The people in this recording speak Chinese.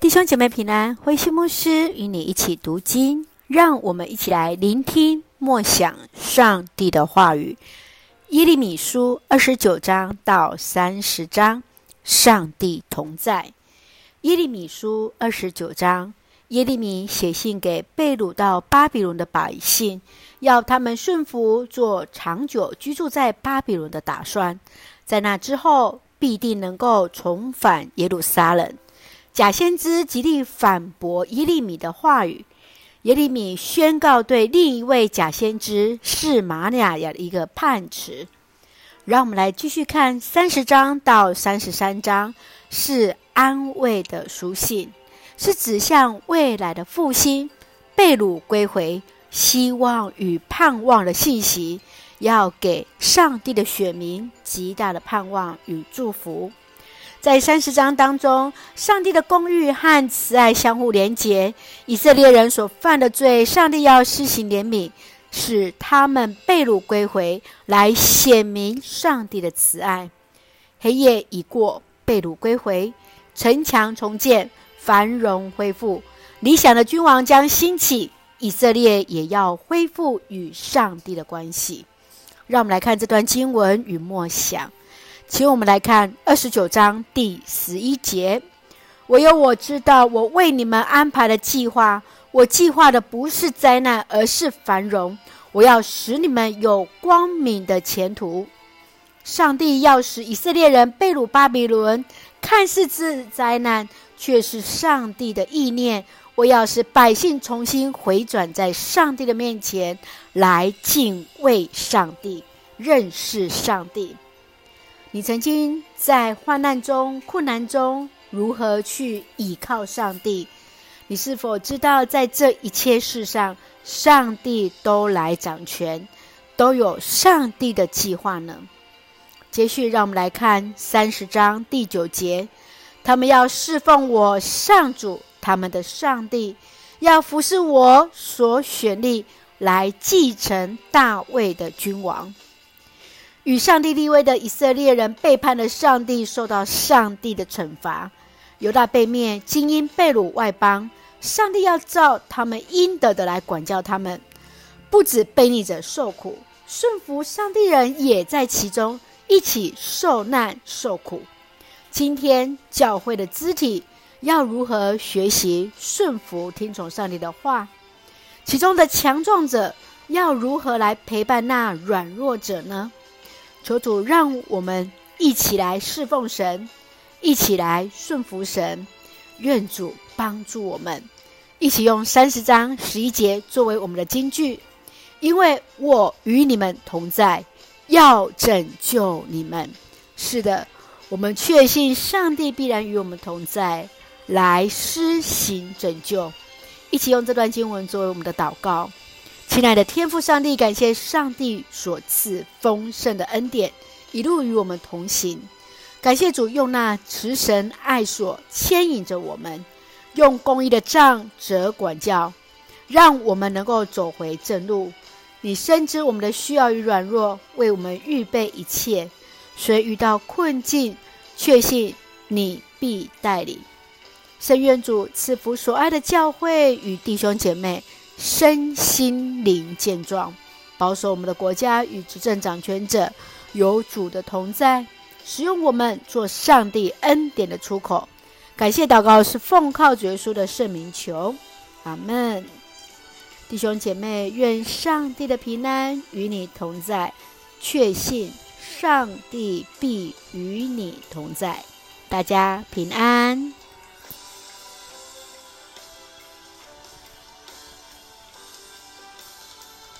弟兄姐妹平安，慧馨牧师与你一起读经，让我们一起来聆听默想上帝的话语。耶利米书二十九章到三十章，上帝同在。耶利米书二十九章，耶利米写信给被掳到巴比伦的百姓，要他们顺服，做长久居住在巴比伦的打算，在那之后必定能够重返耶路撒冷。假先知极力反驳耶利米的话语，耶利米宣告对另一位假先知是玛利亚的一个判词。让我们来继续看三十章到三十三章，是安慰的书信，是指向未来的复兴、被掳归回、希望与盼望的信息，要给上帝的选民极大的盼望与祝福。在三十章当中，上帝的公义和慈爱相互连结。以色列人所犯的罪，上帝要施行怜悯，使他们被掳归回，来显明上帝的慈爱。黑夜已过，被掳归回，城墙重建，繁荣恢复，理想的君王将兴起，以色列也要恢复与上帝的关系。让我们来看这段经文与默想。请我们来看二十九章第十一节：“唯有我知道，我为你们安排的计划，我计划的不是灾难，而是繁荣。我要使你们有光明的前途。上帝要使以色列人被掳巴比伦，看似是灾难，却是上帝的意念。我要使百姓重新回转在上帝的面前，来敬畏上帝，认识上帝。”你曾经在患难中、困难中如何去倚靠上帝？你是否知道，在这一切事上，上帝都来掌权，都有上帝的计划呢？接续，让我们来看三十章第九节：他们要侍奉我上主，他们的上帝，要服侍我所选立来继承大卫的君王。与上帝立位的以色列人背叛了上帝，受到上帝的惩罚。犹大被灭，精英被掳外邦，上帝要照他们应得的来管教他们。不止悖逆者受苦，顺服上帝人也在其中一起受难受苦。今天教会的肢体要如何学习顺服听从上帝的话？其中的强壮者要如何来陪伴那软弱者呢？求主让我们一起来侍奉神，一起来顺服神。愿主帮助我们，一起用三十章十一节作为我们的金句。因为我与你们同在，要拯救你们。是的，我们确信上帝必然与我们同在，来施行拯救。一起用这段经文作为我们的祷告。亲爱的天父上帝，感谢上帝所赐丰盛的恩典，一路与我们同行。感谢主用那慈神爱所牵引着我们，用公义的杖责管教，让我们能够走回正路。你深知我们的需要与软弱，为我们预备一切。所以遇到困境，确信你必带领。圣愿主赐福所爱的教会与弟兄姐妹。身心灵健壮，保守我们的国家与执政掌权者有主的同在，使用我们做上帝恩典的出口。感谢祷告是奉靠主耶稣的圣名求，阿门。弟兄姐妹，愿上帝的平安与你同在，确信上帝必与你同在。大家平安。